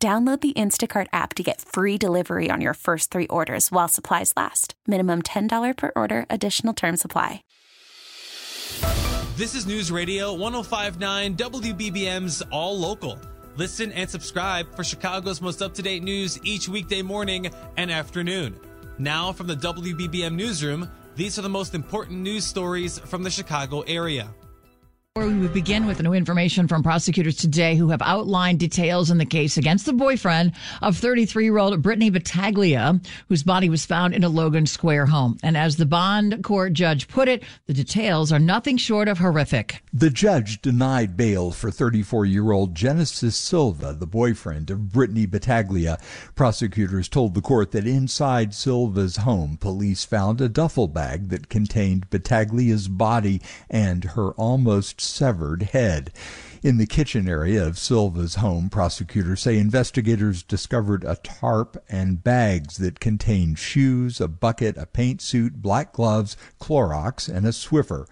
Download the Instacart app to get free delivery on your first three orders while supplies last. Minimum $10 per order, additional term supply. This is News Radio 1059 WBBM's All Local. Listen and subscribe for Chicago's most up to date news each weekday morning and afternoon. Now, from the WBBM Newsroom, these are the most important news stories from the Chicago area. We begin with new information from prosecutors today who have outlined details in the case against the boyfriend of 33 year old Brittany Battaglia, whose body was found in a Logan Square home. And as the bond court judge put it, the details are nothing short of horrific. The judge denied bail for 34 year old Genesis Silva, the boyfriend of Brittany Battaglia. Prosecutors told the court that inside Silva's home, police found a duffel bag that contained Battaglia's body and her almost severed head. In the kitchen area of Silva's home, prosecutors say investigators discovered a tarp and bags that contained shoes, a bucket, a paint suit, black gloves, Clorox, and a Swiffer.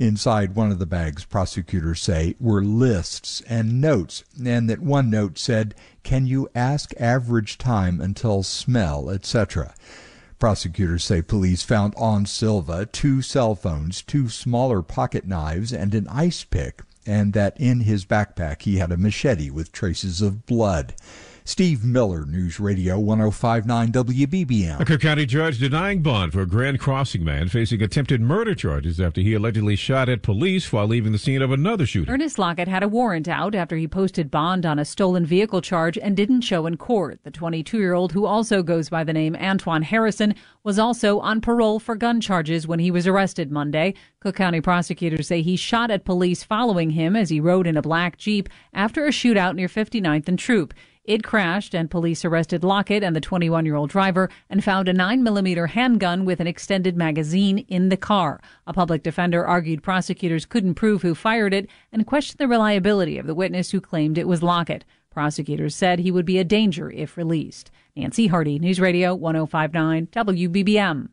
Inside one of the bags, prosecutors say, were lists and notes, and that one note said, Can you ask average time until smell, etc. Prosecutors say police found on Silva two cell phones, two smaller pocket knives, and an ice pick, and that in his backpack he had a machete with traces of blood. Steve Miller, News Radio 1059 WBBM. A Cook County judge denying bond for a Grand Crossing man facing attempted murder charges after he allegedly shot at police while leaving the scene of another shooting. Ernest Lockett had a warrant out after he posted bond on a stolen vehicle charge and didn't show in court. The 22 year old, who also goes by the name Antoine Harrison, was also on parole for gun charges when he was arrested Monday. Cook County prosecutors say he shot at police following him as he rode in a black Jeep after a shootout near 59th and Throop. It crashed, and police arrested Lockett and the 21 year old driver and found a 9mm handgun with an extended magazine in the car. A public defender argued prosecutors couldn't prove who fired it and questioned the reliability of the witness who claimed it was Lockett. Prosecutors said he would be a danger if released. Nancy Harty, News Radio 1059 WBBM.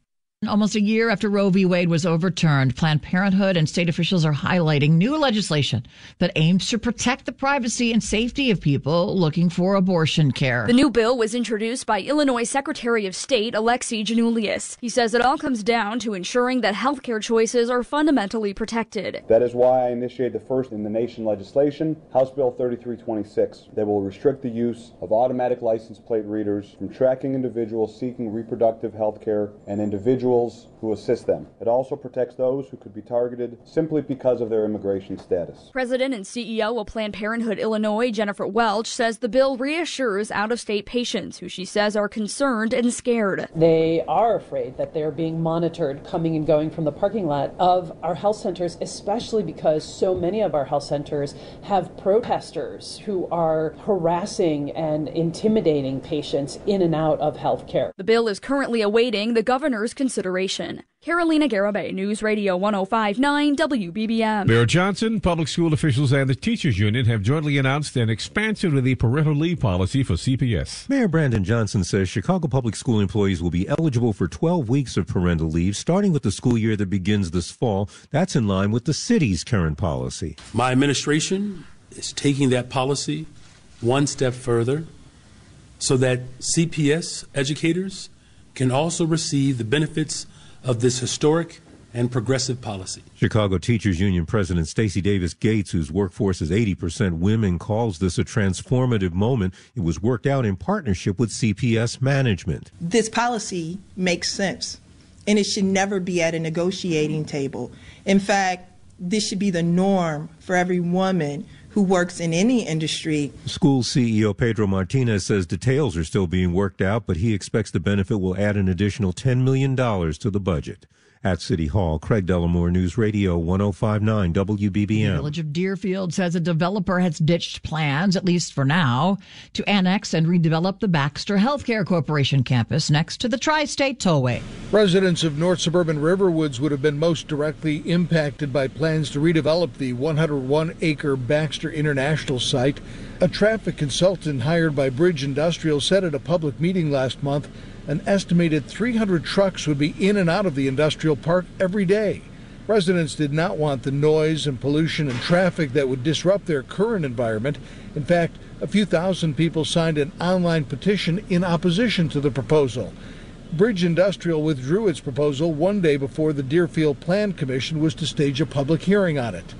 Almost a year after Roe v. Wade was overturned, Planned Parenthood and state officials are highlighting new legislation that aims to protect the privacy and safety of people looking for abortion care. The new bill was introduced by Illinois Secretary of State Alexi Giannoulias. He says it all comes down to ensuring that healthcare choices are fundamentally protected. That is why I initiated the first in the nation legislation, House Bill 3326, that will restrict the use of automatic license plate readers from tracking individuals seeking reproductive health care and individuals who assist them. It also protects those who could be targeted simply because of their immigration status. President and CEO of Planned Parenthood Illinois, Jennifer Welch, says the bill reassures out of state patients who she says are concerned and scared. They are afraid that they're being monitored coming and going from the parking lot of our health centers, especially because so many of our health centers have protesters who are harassing and intimidating patients in and out of health care. The bill is currently awaiting the governor's consideration. Carolina Garibay, News Radio 1059 WBBM. Mayor Johnson, public school officials, and the teachers union have jointly announced an expansion of the parental leave policy for CPS. Mayor Brandon Johnson says Chicago public school employees will be eligible for 12 weeks of parental leave starting with the school year that begins this fall. That's in line with the city's current policy. My administration is taking that policy one step further so that CPS educators can also receive the benefits of this historic and progressive policy. Chicago Teachers Union President Stacy Davis Gates, whose workforce is 80% women, calls this a transformative moment. It was worked out in partnership with CPS management. This policy makes sense, and it should never be at a negotiating table. In fact, this should be the norm for every woman who works in any industry. School CEO Pedro Martinez says details are still being worked out, but he expects the benefit will add an additional $10 million to the budget. At City Hall, Craig Dellimore, News Radio 1059 WBBM. The village of Deerfield says a developer has ditched plans, at least for now, to annex and redevelop the Baxter Healthcare Corporation campus next to the Tri State Tollway. Residents of North Suburban Riverwoods would have been most directly impacted by plans to redevelop the 101 acre Baxter International site. A traffic consultant hired by Bridge Industrial said at a public meeting last month an estimated 300 trucks would be in and out of the industrial park every day. Residents did not want the noise and pollution and traffic that would disrupt their current environment. In fact, a few thousand people signed an online petition in opposition to the proposal. Bridge Industrial withdrew its proposal one day before the Deerfield Plan Commission was to stage a public hearing on it.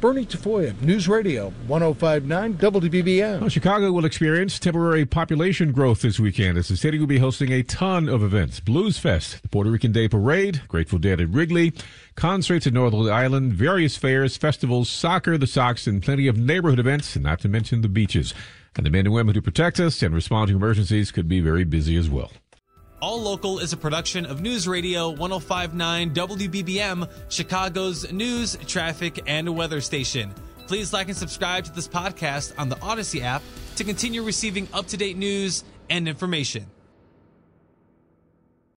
Bernie Tafoya, News Radio 1059 WBBM. Well, Chicago will experience temporary population growth this weekend as the city will be hosting a ton of events. Blues Fest, the Puerto Rican Day Parade, Grateful Dead at Wrigley, concerts at Northerly Island, various fairs, festivals, soccer, the Sox, and plenty of neighborhood events, not to mention the beaches. And the men and women who protect us and respond to emergencies could be very busy as well. All Local is a production of News Radio 1059 WBBM, Chicago's news, traffic, and weather station. Please like and subscribe to this podcast on the Audacy app to continue receiving up to date news and information.